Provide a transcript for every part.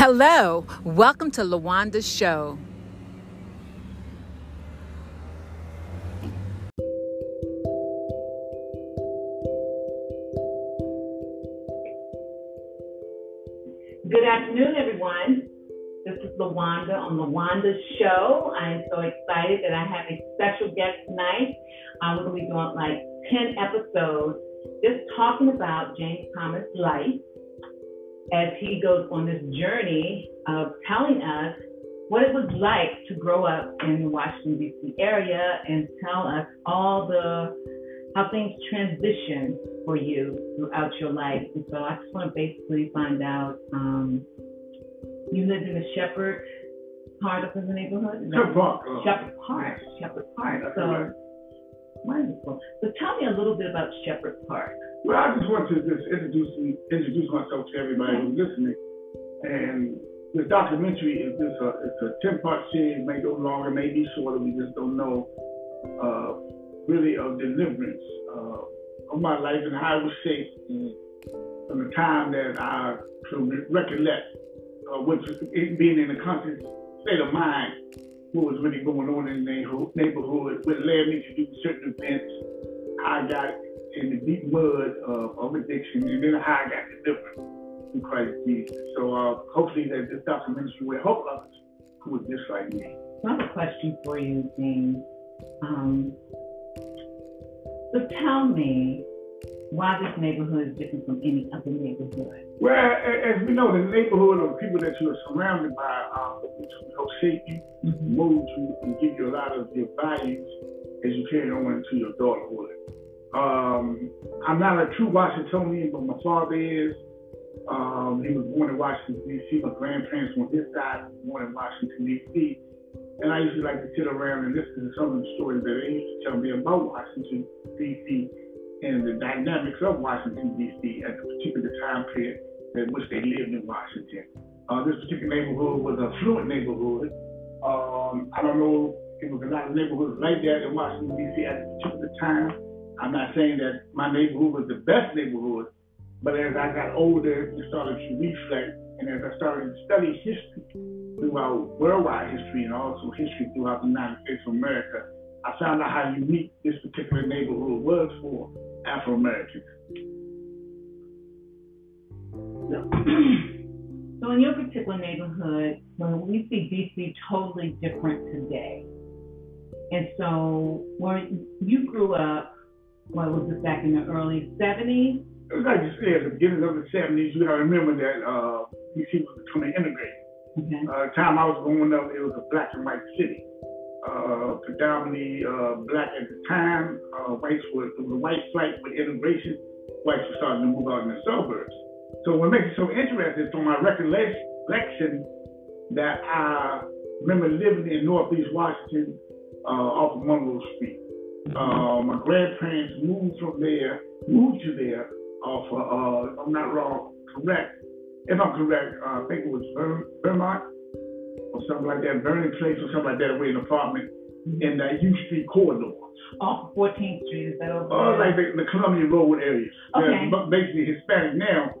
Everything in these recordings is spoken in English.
Hello, welcome to Lawanda's show. Good afternoon, everyone. This is Lawanda on Lawanda's show. I am so excited that I have a special guest tonight. Uh, we're going to be doing like 10 episodes just talking about James Thomas' life as he goes on this journey of telling us what it was like to grow up in the Washington D.C. area and tell us all the how things transition for you throughout your life. And so I just want to basically find out. Um, you lived in the Shepherd part of the neighborhood. Shepherd Park. Uh, Shepherd Park. Shepherd Park. So wonderful. So tell me a little bit about Shepherd Park. Well, I just want to just introduce introduce myself to everybody who's listening. And the documentary is just a it's a ten part series, may go longer, may be shorter. We just don't know. Uh, really of deliverance uh, of my life and how it was shaped from the time that I could recollect, uh, which being in a conscious state of mind, what was really going on in the neighborhood, what led me to do certain events, I got in the deep mud uh, of addiction, and then how I got delivered in Christ Jesus. So uh, hopefully that this documentary will help others who are just like me. I have a question for you, Dean. Um, so tell me why this neighborhood is different from any other neighborhood. Well, as we know, the neighborhood of the people that you are surrounded by um, help shape you, mm-hmm. mold you, and give you a lot of your values as you carry on into your adulthood. Um, I'm not a true Washingtonian, but my father is. Um, he was born in Washington, D.C. My grandparents on his side were born in Washington, D.C. And I to like to sit around and listen to some of the stories that they used to tell me about Washington, D.C. and the dynamics of Washington, D.C. at the particular time period in which they lived in Washington. Uh, this particular neighborhood was a fluent neighborhood. Um, I don't know if it was a lot of neighborhoods like that in Washington, D.C. at the particular time. I'm not saying that my neighborhood was the best neighborhood, but as I got older and started to reflect, and as I started to study history throughout worldwide history and also history throughout the United States of America, I found out how unique this particular neighborhood was for Afro Americans. So, in your particular neighborhood, when we see DC totally different today, and so when you grew up, what was it back in the early 70s? It was like you said, the beginning of the 70s. You gotta remember that uh, DC was becoming integrated. Okay. Uh, time I was growing up, it was a black and white city. Uh, predominantly uh, black at the time. Uh, whites were, it was a white flight with integration. Whites were starting to move out in the suburbs. So what makes it so interesting from my recollection that I remember living in Northeast Washington uh, off of Monroe Street. Uh, my grandparents moved from there, moved to there off of, uh, if I'm not wrong, correct. If I'm correct, uh, I think it was Vermont or something like that, Vernon Place or something like that, away in an apartment in that U Street corridor. Off 14th Street, is that over uh, like the, the Columbia Road area. Okay. They're basically Hispanic now,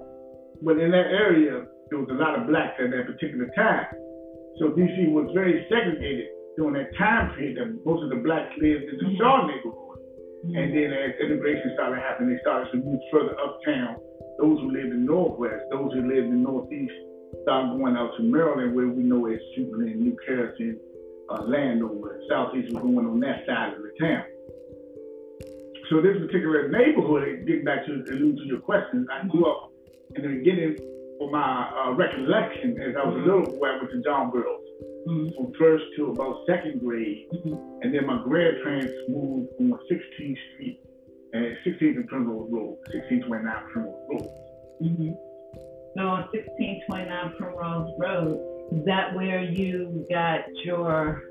but in that area, there was a lot of blacks at that particular time. So DC was very segregated during that time period that most of the blacks lived in the mm-hmm. Shaw neighborhood. And then as integration started happening, they started to move further uptown. Those who lived in Northwest, those who lived in Northeast, started going out to Maryland, where we know it's Superman, New Carrollton, uh, Landover. Southeast was going on that side of the town. So this particular neighborhood, getting back to allude to your question, I grew up in the beginning for my uh, recollection as I was a little boy, I went to John Girls mm-hmm. from first to about second grade. Mm-hmm. And then my grandparents moved on 16th Street and 16th and Primrose Road, 1629 Primrose Road. Mm-hmm. So on 1629 Primrose Road, is that where you got your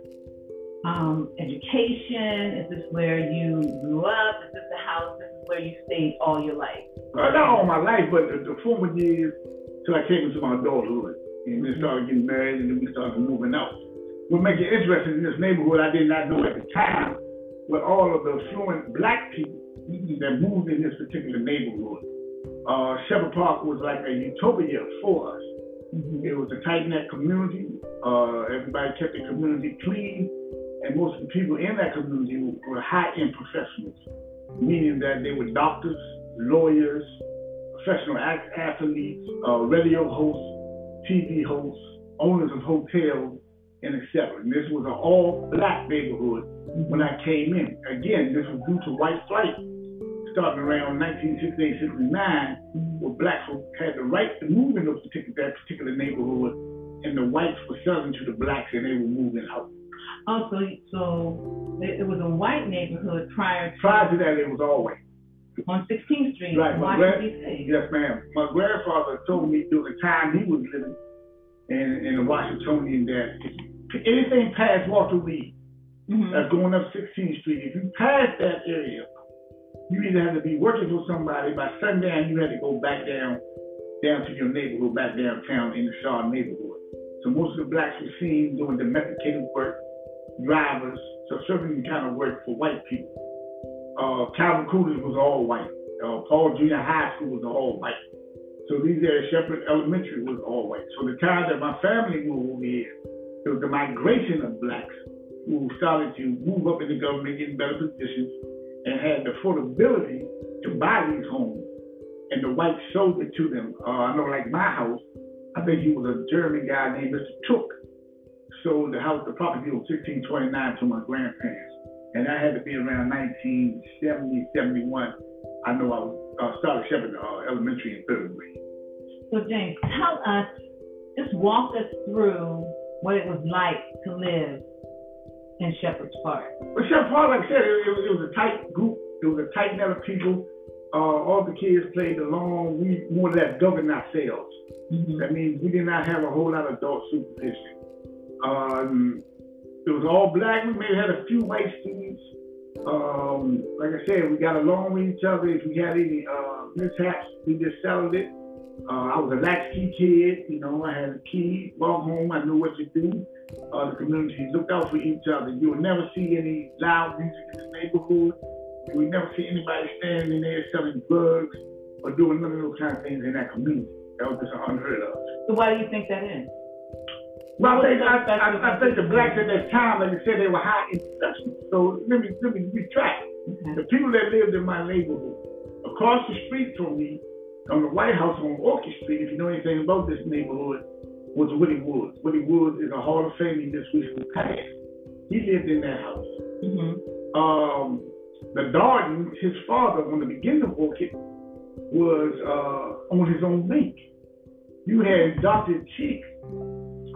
um, education? Is this where you grew up? Is this the house? This is where you stayed all your life? Well, not all my life, but the, the former years till I came into my adulthood and then started getting married, and then we started moving out. What makes it interesting in this neighborhood, I did not know at the time, were all of the affluent black people that moved in this particular neighborhood. Uh, Shepherd Park was like a utopia for us Mm-hmm. It was a tight knit community. Uh, everybody kept the community clean, and most of the people in that community were high end professionals, meaning that they were doctors, lawyers, professional athletes, uh, radio hosts, TV hosts, owners of hotels, and etc. And this was an all black neighborhood when I came in. Again, this was due to white flight starting around 1968, 69, where blacks had the right to move in those particular, that particular neighborhood, and the whites were selling to the blacks, and they were moving out. Oh, so, so it was a white neighborhood prior to. Prior to that, it was all white. On 16th Street, right, Washington, D.C. Yes, ma'am. My grandfather told me during the time he was living in, in the Washingtonian that anything past Walter Reed, mm-hmm. that's going up 16th Street, if you pass that area, you either had to be working for somebody by sundown. You had to go back down, down to your neighborhood, back downtown in the Shaw neighborhood. So most of the blacks were seen doing domesticated work, drivers, so certain kind of work for white people. Uh, Calvin Coolidge was all white. Uh, Paul Junior High School was all white. So these areas, Shepherd Elementary was all white. So the time that my family moved here, it was the migration of blacks who started to move up in the government, get better positions, and had the affordability to buy these homes, and the whites sold it to them. Uh, I know, like my house, I think he was a German guy named Mr. Took, sold the house, the property was 1629 to my grandparents, and I had to be around 1970, 71. I know I was uh, started Shepherd uh, Elementary in third grade. So James, tell us, just walk us through what it was like to live in Shepherd's Park? Well, Shepherd's Park, like I said, it, it, was, it was a tight group. It was a tight net of people. Uh, all the kids played along. We more or less governed ourselves. Mm-hmm. That means we did not have a whole lot of adult supervision. Um, it was all black. We maybe had a few white students. Um, like I said, we got along with each other. If we had any uh, mishaps, we just settled it. Uh, I was a latchkey kid. You know, I had a key, walk home. I knew what to do uh, the community looked out for each other. You would never see any loud music in the neighborhood. You would never see anybody standing there selling drugs or doing none of those kind of things in that community. That was just unheard of. So why do you think that is? Well, I think, I, I, I, think the blacks at that time, like you said, they were high in production. So let me let me retract. Okay. The people that lived in my neighborhood, across the street from me, on the White House on Orchid Street, if you know anything about this neighborhood, was Willie Woods. Willie Woods is a Hall of Fame in this recently passed. He lived in that house. Mm-hmm. Um, the Darden, his father, on the beginning of Orchid, was uh, on his own lake. You had Dr. Cheek,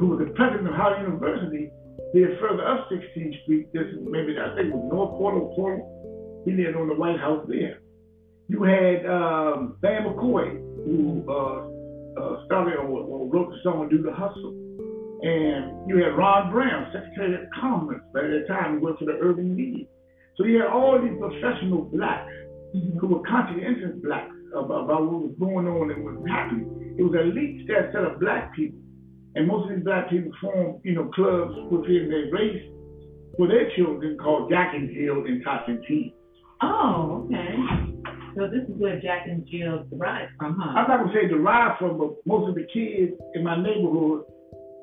who was the president of Howard University, lived further up 16th Street. This maybe I think it was North Portal, Portal. He lived on the White House there. You had um, Van McCoy, who uh, uh, started or, or wrote the song "Do the Hustle," and you had Ron Brown, Secretary of Commerce, at the time he worked for the Urban League. So you had all these professional blacks mm-hmm. who were conscientious blacks about, about what was going on and what was happening. It was an elite set, set of black people, and most of these black people formed, you know, clubs within their race for their children called Jack and Jill and Tots and Teens. Oh, okay. So this is where Jack and Jill derived from, huh? I'm not gonna say derived from, but most of the kids in my neighborhood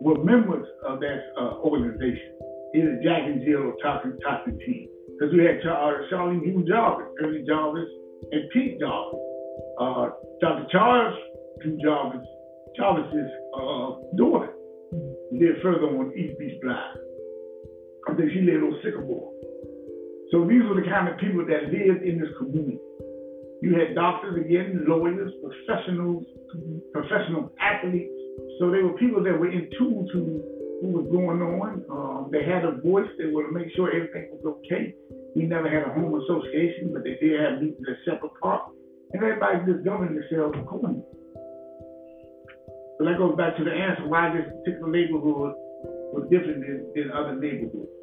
were members of that uh, organization, either Jack and Jill or Totten Tots and Teens. Because we had uh, Charlene Drew Jarvis, Ernie Jarvis, and Pete Jarvis. Uh, Dr. Charles Drew Jarvis, Jarvis's uh, daughter, lived further on East Beach Drive. I think she lived on Sycamore. So these were the kind of people that lived in this community. You had doctors again, lawyers, professionals, professional athletes. So they were people that were in tune to what was going on. Um, they had a voice. They were to make sure everything was okay. We never had a home association, but they did have meetings at separate parks. And everybody just governed themselves accordingly. So that goes back to the answer why this particular neighborhood was different than, than other neighborhoods.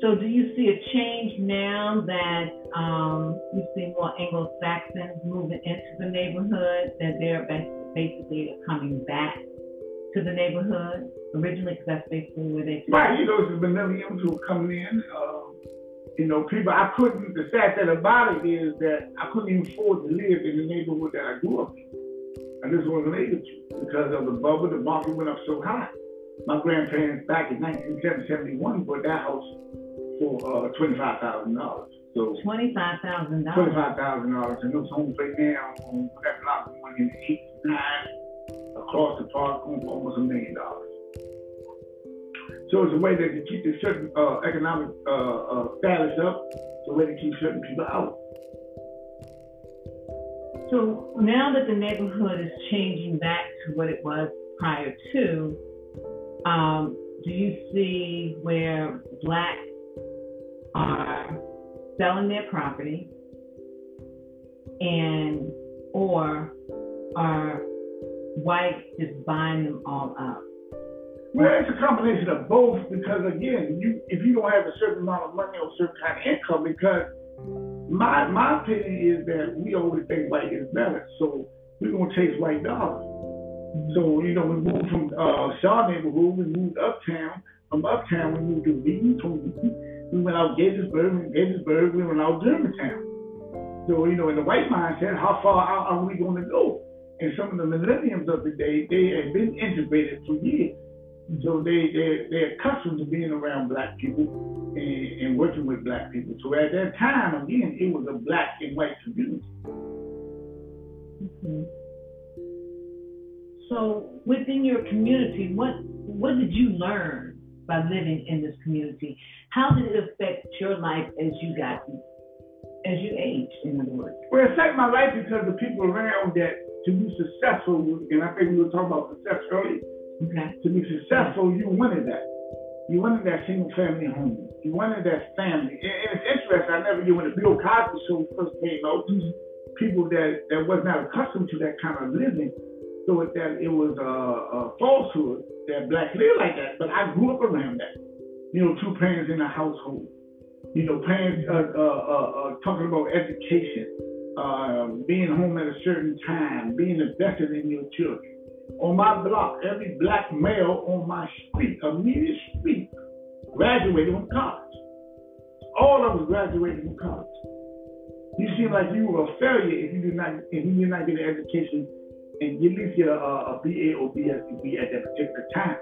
So do you see a change now that um, you see more Anglo-Saxons moving into the neighborhood, that they're basically coming back to the neighborhood originally, because that's basically where they. Right, you know, it's the millennials who are coming in. Um, you know, people, I couldn't, the sad thing about it is that I couldn't even afford to live in the neighborhood that I grew up in. I just wasn't able to because of the bubble. The market went up so high. My grandparents back in 1971 bought that house for uh, twenty-five thousand dollars. So twenty-five thousand dollars. Twenty-five thousand dollars, and those homes right now on that block going in eight, nine, across the park, almost a million dollars. So it's a way that to keep the certain uh, economic uh, uh, status up. It's a way to keep certain people out. So now that the neighborhood is changing back to what it was prior to, um, do you see where blacks are selling their property and or are whites just buying them all up? Well, it's a combination of both because again, you if you don't have a certain amount of money or a certain kind of income, because my my opinion is that we always think white is better, so we're gonna chase white dollars. So you know, we moved from uh, Shaw neighborhood, we moved uptown. From uptown, we moved to Wheaton. We went out Gaithersburg. From Gaithersburg, we went out Germantown. So you know, in the white mindset, how far out are we to go? And some of the millenniums of the day, they have been integrated for years. So they they they're accustomed to being around black people and, and working with black people. So at that time, again, it was a black and white community. Mm-hmm. So within your community, what what did you learn by living in this community? How did it affect your life as you got as you aged, in other words? Well, it affected my life because the people around that to be successful, and I think we were talking about success earlier Okay. To be successful, you wanted that. You wanted that single family home. You wanted that family. And, and it's interesting. I never knew when the Bill Cosby show first came out, people that, that was not accustomed to that kind of living thought that it was a, a falsehood that blacks live like that. But I grew up around that. You know, two parents in a household. You know, parents uh, uh, uh, uh talking about education, um, being home at a certain time, being invested in your children on my block, every black male on my street, immediate street, graduated from college. All of us graduated from college. You seem like you were a failure if you did not if you did not get an education and you at least get a, a BA or BSc at that particular time.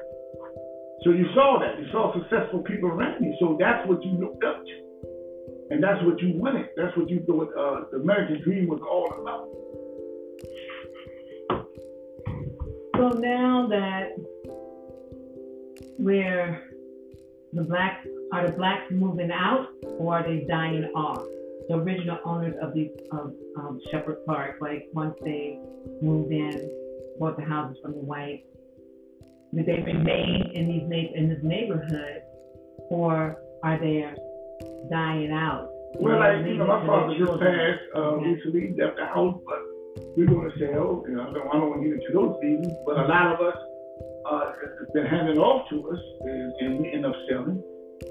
So you saw that. You saw successful people around you. So that's what you looked up to. And that's what you wanted. That's what you thought uh, the American dream was all about. So now that we're the blacks are the blacks moving out or are they dying off? The original owners of these of um, Shepherd Park, like once they moved in, bought the houses from the whites, did they remain in these na- in this neighborhood, or are they dying out? Well, like you know, my father just passed uh, recently, left the house, but we're going to sell. You know, I don't, I don't want to get into those reasons, but a lot of us uh, have been handed off to us, and, and we end up selling.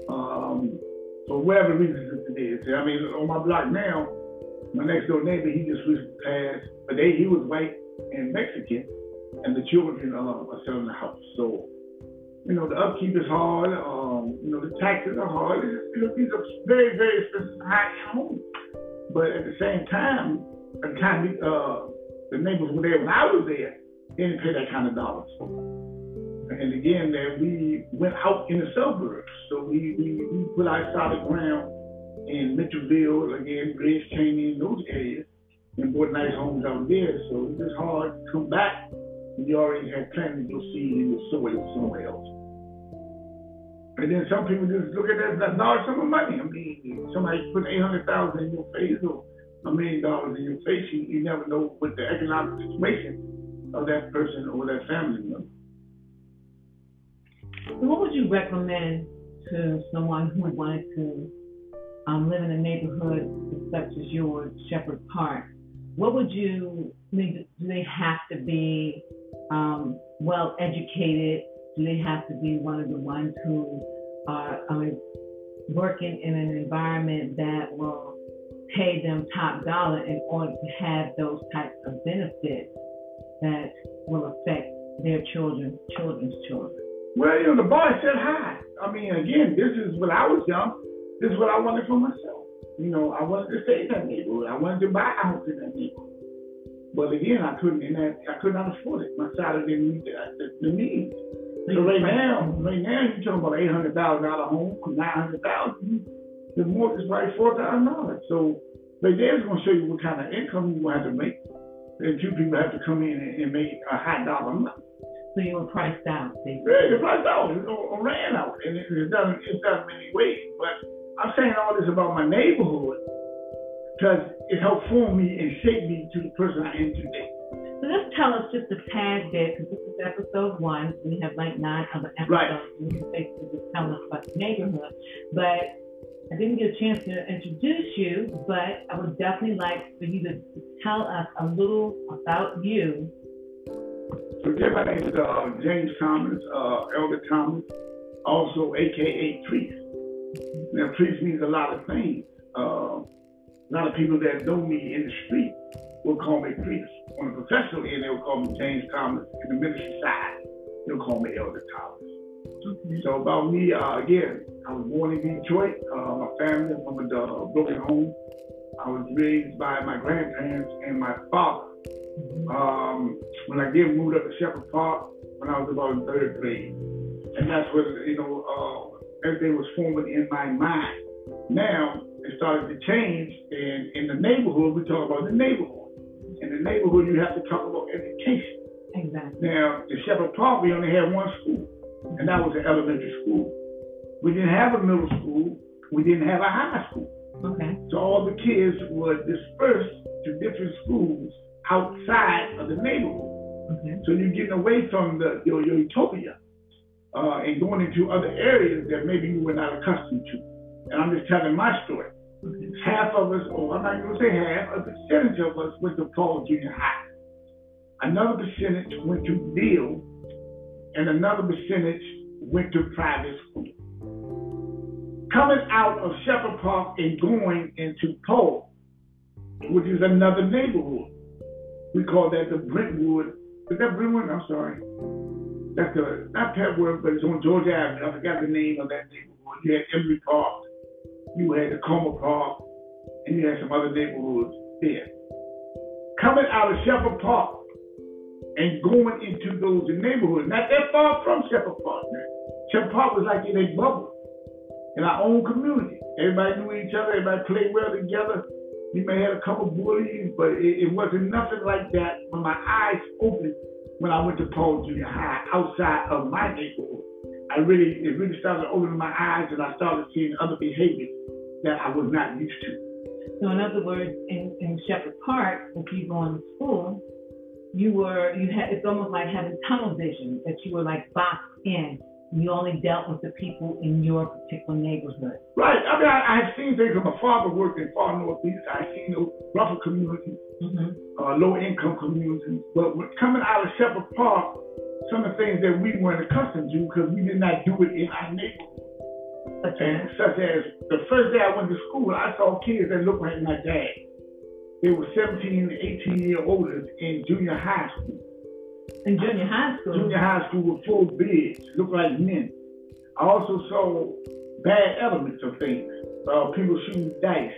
Um, for whatever reason it is. I mean, on my block now, my next door neighbor, he just recently passed, but they, he was white and Mexican, and the children uh, are selling the house. So, you know, the upkeep is hard. Um, you know, the taxes are hard. It's, you know, these are very, very expensive high-end homes. But at the same time, the time uh, the neighbors were there when I was there, they didn't pay that kind of dollars. And again, that we went out in the suburbs. So we, we, we put our solid ground in Mitchellville, again, Grace Canyon, those areas, and bought nice homes out there. So it's just hard to come back when you already had planted your seed in the soil somewhere else. And then some people just look at that, that large sum of money. I mean, somebody put 800000 in your face or a million dollars in your face, you, never know what the economic situation of that person or that family member. what would you recommend to someone who wanted to um, live in a neighborhood such as yours, Shepherd Park? What would you? Do they have to be um, well educated? Do they have to be one of the ones who are, are working in an environment that will pay them top dollar in order to have those types of benefits that will affect their children, children's children. Well, you know, the bar said high. I mean, again, this is when I was young. This is what I wanted for myself. You know, I wanted to stay in that neighborhood. I wanted to buy a house in that neighborhood. But again, I couldn't, and I, I could not afford it. My salary didn't meet the, the, the needs. So right now, right now, you're talking about eight hundred thousand dollar home, nine hundred thousand. The mortgage is probably four thousand dollars. So right there is going to show you what kind of income you have to make. And two people have to come in and, and make a high dollar amount. So you were priced out, basically. Yeah, you're priced out. You know, ran out, and it, it doesn't it's done many ways. But I'm saying all this about my neighborhood because it helped form me and shape me to the person I am today. So just tell us just a tad bit, because this is episode one. We have like nine other episodes. Right. You can basically just tell us about the neighborhood. But I didn't get a chance to introduce you, but I would definitely like for you to tell us a little about you. So again, my name is uh, James Thomas, uh, Elder Thomas, also AKA Priest. Now, priest means a lot of things. Uh, a lot of people that know me in the street will call me priest. On the professional end, they'll call me James Thomas. In the ministry side, they'll call me Elder Thomas. So about me, uh, again, I was born in Detroit. Uh, my family from a uh, broken home. I was raised by my grandparents and my father. Mm-hmm. Um, when I did move up to Shepherd Park when I was about in third grade, and that's when you know uh, everything was forming in my mind. Now it started to change, and in the neighborhood we talk about the neighborhood in the neighborhood, you have to talk about education. Exactly. Now, in Shepherd Park, we only had one school, and that was an elementary school. We didn't have a middle school. We didn't have a high school. Okay. So all the kids were dispersed to different schools outside of the neighborhood. Okay. So you're getting away from the your, your utopia uh, and going into other areas that maybe you were not accustomed to. And I'm just telling my story. Half of us, or I'm not going to say half, a percentage of us went to Paul Junior High. Another percentage went to Deal, and another percentage went to private school. Coming out of Shepherd Park and going into Paul, which is another neighborhood. We call that the Brentwood. Is that Brentwood? I'm sorry. That's the not Petworth, but it's on Georgia Avenue. I forgot the name of that neighborhood. You had Emory Park, you had the Comer Park, and you had some other neighborhoods there. Coming out of Shepherd Park and going into those neighborhoods, not that far from Shepherd Park. Shepherd Park was like in a bubble, in our own community. Everybody knew each other, everybody played well together. We may have a couple bullies, but it, it wasn't nothing like that when my eyes opened when I went to Paul Junior High outside of my neighborhood. I really, it really started opening my eyes and I started seeing other behaviors that I was not used to. So in other words, in, in Shepherd Park, if you go to school, you were you had it's almost like having tunnel vision that you were like boxed in. You only dealt with the people in your particular neighborhood. Right. I mean, I, I've seen things. My father worked in far northeast. I've seen those rougher communities, mm-hmm. uh, low income communities. But coming out of Shepherd Park, some of the things that we weren't accustomed to because we did not do it in our neighborhood. And such as the first day I went to school, I saw kids that looked like my dad. They were 17, 18 year olds in junior high school. In junior high school? Junior high school with full beards, looked like men. I also saw bad elements of things. Uh, people shooting dice,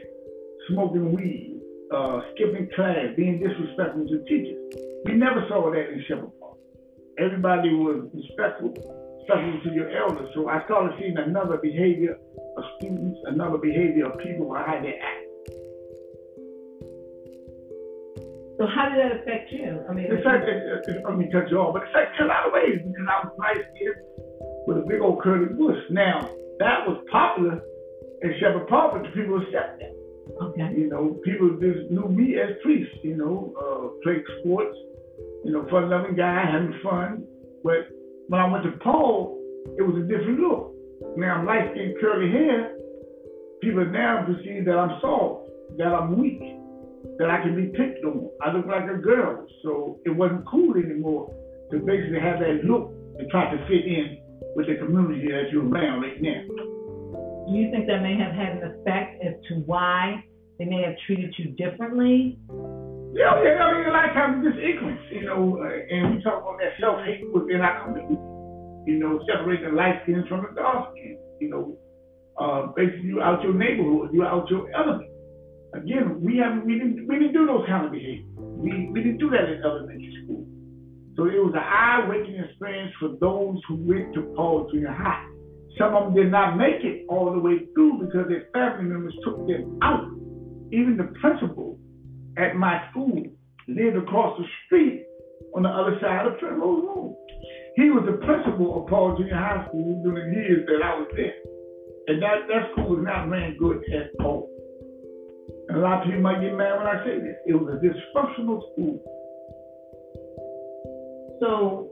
smoking weed, uh, skipping class, being disrespectful to teachers. We never saw that in Shepherd Park. Everybody was respectful especially to your elders. So I started seeing another behavior of students, another behavior of people, how they act. So how did that affect you? I mean, it affected, it, let me cut you off, but it affected a lot of ways because I was nice here with a big old curly bush. Now, that was popular in Shepherd Park, but the people accepted that. Okay. You know, people just knew me as priest, you know, uh, played sports, you know, fun loving guy, having fun. But when I went to Paul, it was a different look. Now I'm light skinned, curly hair. People now perceive that I'm soft, that I'm weak, that I can be picked on. I look like a girl. So it wasn't cool anymore to basically have that look and try to fit in with the community that you're around right now. Do you think that may have had an effect as to why they may have treated you differently? Yeah, yeah. I mean, a lot of times it's ignorance, you know, uh, and we talk about that self hate within our community. You know, separating the light skin from the dark skin. You know, uh, basically you out your neighborhood, you out your element. Again, we haven't we didn't we didn't do those kind of behavior. We we didn't do that in elementary school. So it was an eye-awakening experience for those who went to Paul Junior High. Some of them did not make it all the way through because their family members took them out. Even the principal at my school lived across the street on the other side of Primrose Road. He was the principal of Paul Junior High School during the years that I was there. And that, that school was not ran good at all. A lot of people might get mad when I say this. It was a dysfunctional school. So,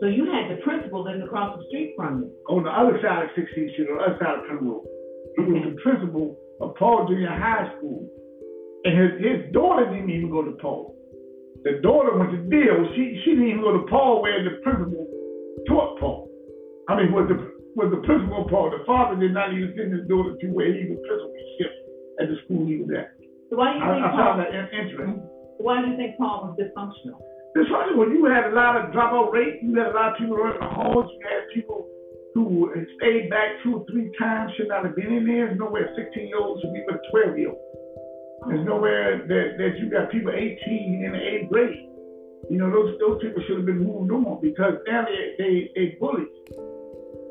so you had the principal living across the street from you. On the other side of 16th Street, on the other side of Primrose. He was the principal of Paul Junior High School. And his, his daughter didn't even go to Paul. The daughter went to Bill. She she didn't even go to Paul where the principal taught Paul. I mean, was the was the principal of Paul. The father did not even send his daughter to where he was principalship at the school he was at. So why do you I, think I Paul? found that interesting. Why do you think Paul was dysfunctional? Funny when you had a lot of dropout rate, you had a lot of people running the halls, you had people who stayed back two or three times, should not have been in there. There's nowhere 16 year olds should be with a 12 year old. There's uh-huh. nowhere that, that you got people 18 in the eighth grade. You know, those those people should have been moved on because now they they they bullies.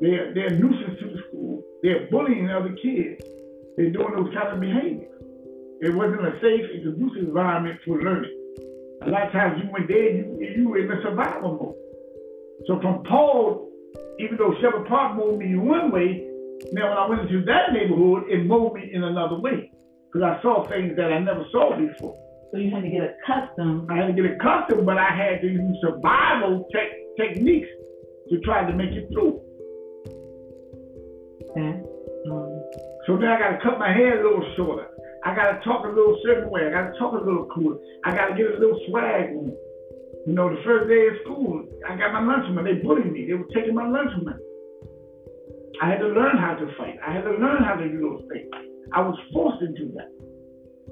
They're they're a nuisance to the school. They're bullying other kids. They're doing those kind of behaviors. It wasn't a safe and conducive environment for learning. A lot of times you went there, you you were in a survival mode. So from Paul, even though Shepherd Park moved me in one way, now when I went into that neighborhood, it moved me in another way. Because I saw things that I never saw before. So you had to get accustomed. I had to get accustomed, but I had to use survival tech techniques to try to make it through. Okay. So now I got to cut my hair a little shorter. I got to talk a little certain way. I got to talk a little cooler. I got to get a little swag. You know, the first day of school, I got my lunch money. They bullied me. They were taking my lunch money. I had to learn how to fight. I had to learn how to do those things. I was forced into that.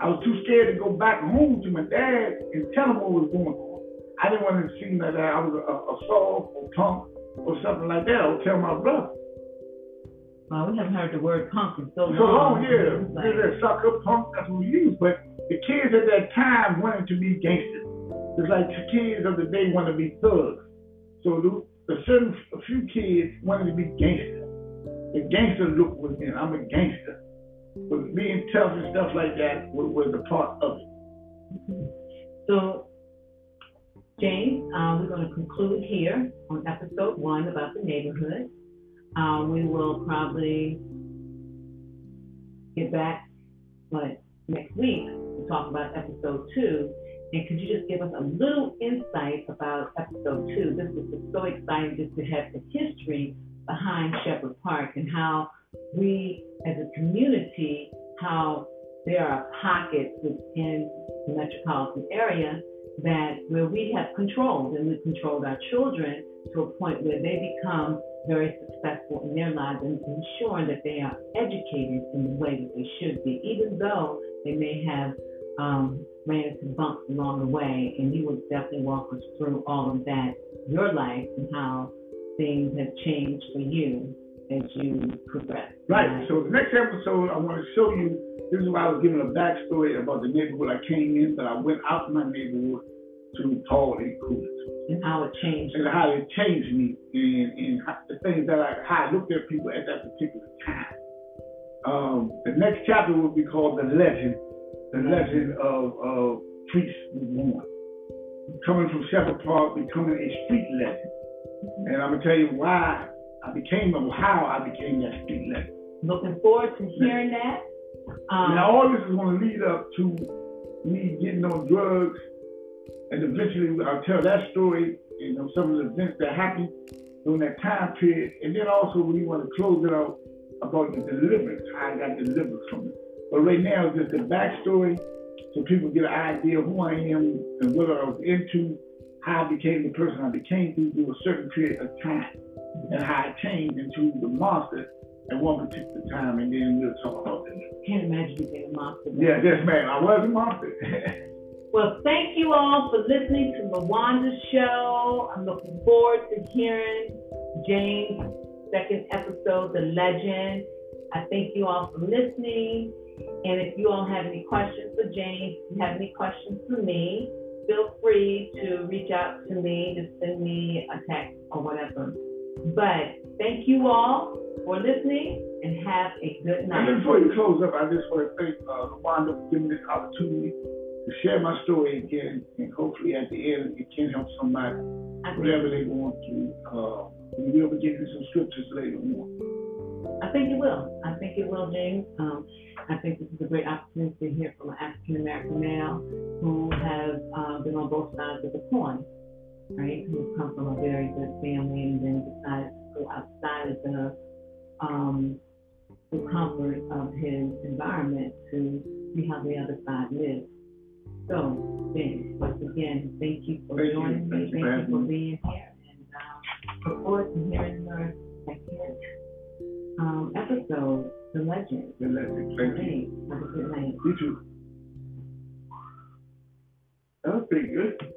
I was too scared to go back home to my dad and tell him what was going on. I didn't want to seem like I was a, a soft or punk or something like that. I would tell my brother. Well, we haven't heard the word punk in so long. So long, yeah. Like- There's that sucker punk, that's what we use. But the kids at that time wanted to be gangsters. It's like the kids of the day want to be thugs. So the, a certain a few kids wanted to be gangsters. The gangster look was in. I'm a gangster. But being tough and stuff like that was, was a part of it. So, James, um, we're going to conclude here on episode one about the neighborhood. Um, we will probably get back like next week to talk about episode two. And could you just give us a little insight about episode two? This just so exciting just to have the history behind Shepherd Park and how we as a community, how there are pockets within the metropolitan area that where we have controlled and we've controlled our children to a point where they become very successful in their lives and ensuring that they are educated in the way that they should be, even though they may have um, ran into bumps along the way. And you will definitely walk us through all of that, your life, and how things have changed for you as you progress. Right. So the next episode, I want to show you. This is why I was giving a backstory about the neighborhood I came in, but I went out my neighborhood to Paul A. Coolidge. and how it changed. and how it changed me and, and how, the things that I, how I looked at people at that particular time. Um, the next chapter will be called The Legend, the legend of, of Priest One. Coming from Shepherd Park, becoming a street legend. And I'm going to tell you why I became, or how I became that street legend. Looking forward to hearing that. Um, now, all this is going to lead up to me getting on drugs, and eventually I'll tell that story, you know, some of the events that happened during that time period, and then also we want to close it out about the deliverance, how I got delivered from it. But right now, it's just the backstory, so people get an idea of who I am and what I was into, how I became the person I became through, through a certain period of time, and how I changed into the monster at one particular time, and then we'll talk about that. can't imagine you being a monster. Yeah, yes, ma'am. I was a monster. Well, thank you all for listening to LaWanda's show. I'm looking forward to hearing James' second episode, The Legend. I thank you all for listening. And if you all have any questions for James, if you have any questions for me, feel free to reach out to me, just send me a text or whatever. But thank you all for listening and have a good night. And before you close up, I just want to thank uh, Wanda for giving me this opportunity to share my story again, and hopefully at the end it can help somebody, whatever they want to. Uh, we'll be give you some scriptures later on. I think it will. I think it will, James. Um, I think this is a great opportunity to hear from an African American male who has uh, been on both sides of the coin, right? Who's come from a very good family and then decided to go outside of the um, the comfort of his environment to see how the other side lives. So, Ben, once again, thank you for thank joining you. me. Thank, you for being here. And um, look forward to hearing your second um, episode, The Legend. The Legend. Thank you. Have a good night. You too. That was pretty good.